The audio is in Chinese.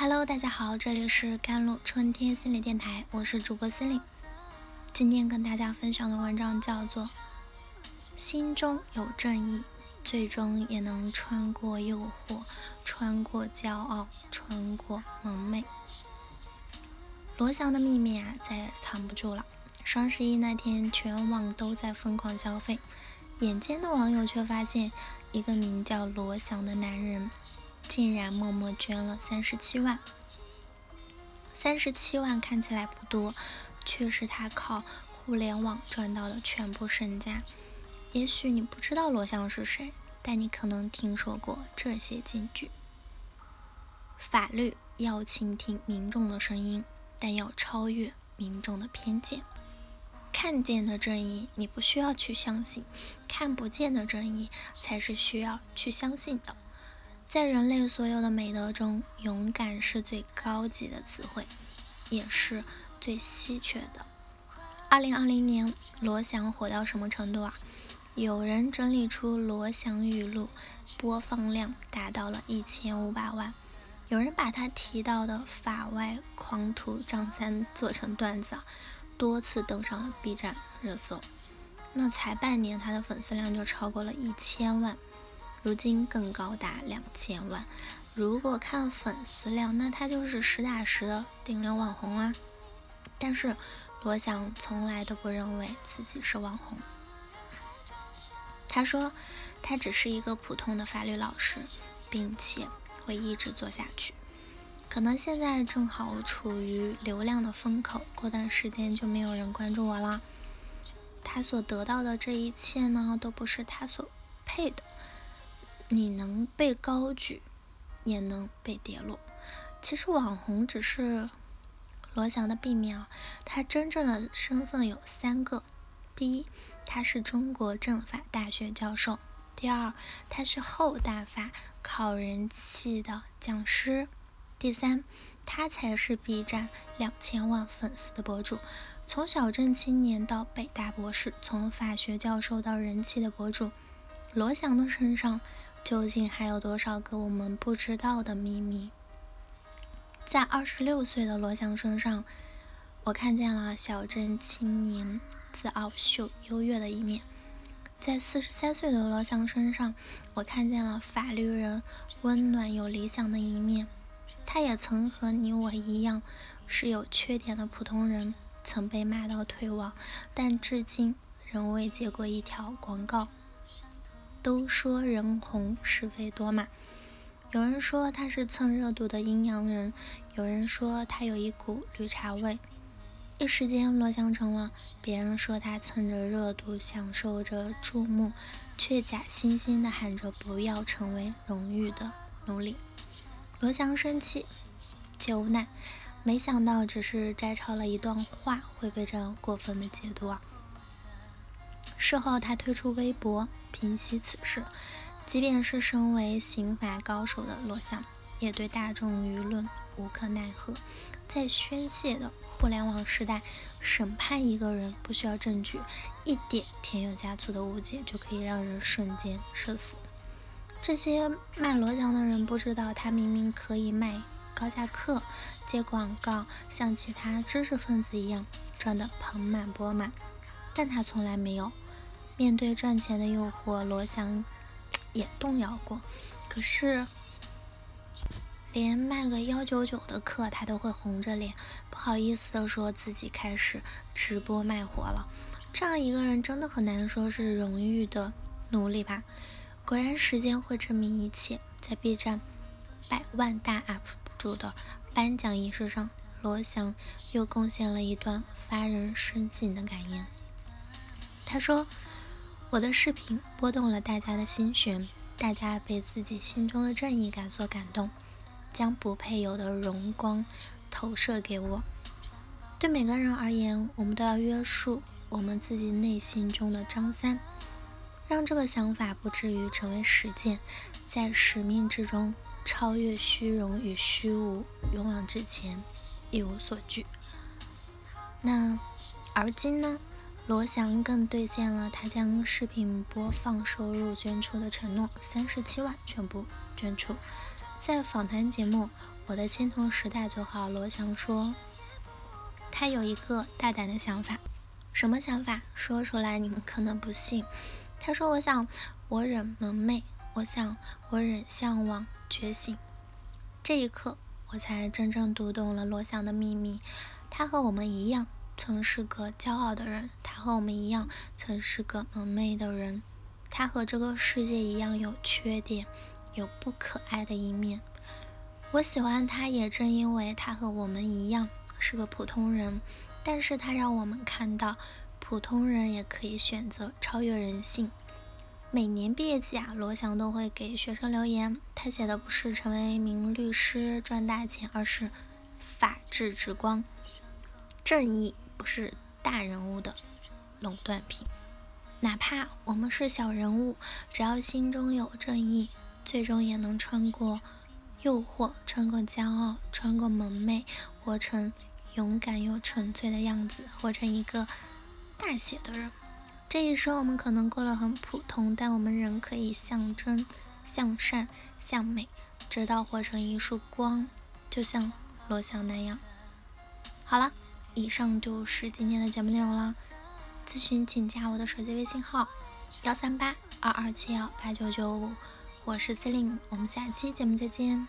Hello，大家好，这里是甘露春天心理电台，我是主播心灵。今天跟大家分享的文章叫做《心中有正义，最终也能穿过诱惑，穿过骄傲，穿过蒙昧》。罗翔的秘密啊，再也藏不住了。双十一那天，全网都在疯狂消费，眼尖的网友却发现，一个名叫罗翔的男人。竟然默默捐了三十七万，三十七万看起来不多，却是他靠互联网赚到的全部身家。也许你不知道罗翔是谁，但你可能听说过这些金句：法律要倾听民众的声音，但要超越民众的偏见。看见的正义你不需要去相信，看不见的正义才是需要去相信的。在人类所有的美德中，勇敢是最高级的词汇，也是最稀缺的。二零二零年，罗翔火到什么程度啊？有人整理出罗翔语录播放量达到了一千五百万，有人把他提到的法外狂徒张三做成段子，多次登上了 B 站热搜。那才半年，他的粉丝量就超过了一千万。如今更高达两千万。如果看粉丝量，那他就是实打实的顶流网红啊！但是罗翔从来都不认为自己是网红。他说他只是一个普通的法律老师，并且会一直做下去。可能现在正好处于流量的风口，过段时间就没有人关注我了。他所得到的这一切呢，都不是他所配的。你能被高举，也能被跌落。其实网红只是罗翔的避免啊，他真正的身份有三个：第一，他是中国政法大学教授；第二，他是后大法考人气的讲师；第三，他才是 B 站两千万粉丝的博主。从小镇青年到北大博士，从法学教授到人气的博主，罗翔的身上。究竟还有多少个我们不知道的秘密？在二十六岁的罗翔身上，我看见了小镇青年自傲秀优越的一面；在四十三岁的罗翔身上，我看见了法律人温暖有理想的一面。他也曾和你我一样是有缺点的普通人，曾被骂到退网，但至今仍未接过一条广告。都说人红是非多嘛，有人说他是蹭热度的阴阳人，有人说他有一股绿茶味。一时间，罗翔成了别人说他蹭着热度，享受着注目，却假惺惺的喊着不要成为荣誉的奴隶。罗翔生气且无奈，没想到只是摘抄了一段话，会被这样过分的解读啊！事后，他推出微博平息此事。即便是身为刑法高手的罗翔，也对大众舆论无可奈何。在宣泄的互联网时代，审判一个人不需要证据，一点添油加醋的误解就可以让人瞬间社死。这些卖罗翔的人不知道，他明明可以卖高价课、接广告，像其他知识分子一样赚得盆满钵满，但他从来没有。面对赚钱的诱惑，罗翔也动摇过。可是，连卖个幺九九的课，他都会红着脸，不好意思的说自己开始直播卖货了。这样一个人，真的很难说是荣誉的奴隶吧？果然，时间会证明一切。在 B 站百万大 UP 主的颁奖仪式上，罗翔又贡献了一段发人深省的感言。他说。我的视频拨动了大家的心弦，大家被自己心中的正义感所感动，将不配有的荣光投射给我。对每个人而言，我们都要约束我们自己内心中的张三，让这个想法不至于成为实践，在使命之中超越虚荣与虚无，勇往直前，一无所惧。那而今呢？罗翔更兑现了他将视频播放收入捐出的承诺，三十七万全部捐出。在访谈节目《我的青铜时代最好，罗翔说，他有一个大胆的想法。什么想法？说出来你们可能不信。他说：“我想，我忍蒙昧，我想，我忍向往觉醒。”这一刻，我才真正读懂了罗翔的秘密。他和我们一样，曾是个骄傲的人；他和我们一样，曾是个蒙昧的人；他和这个世界一样有缺点，有不可爱的一面。我喜欢他，也正因为他和我们一样是个普通人。但是他让我们看到，普通人也可以选择超越人性。每年毕业季啊，罗翔都会给学生留言。他写的不是成为一名律师赚大钱，而是法治之光。正义不是大人物的垄断品，哪怕我们是小人物，只要心中有正义，最终也能穿过诱惑，穿过骄傲，穿过蒙昧，活成。勇敢又纯粹的样子，活成一个大写的人。这一生我们可能过得很普通，但我们仍可以向真、向善、向美，直到活成一束光，就像罗翔那样。好了，以上就是今天的节目内容了。咨询请加我的手机微信号：幺三八二二七幺八九九五，我是司令，我们下期节目再见。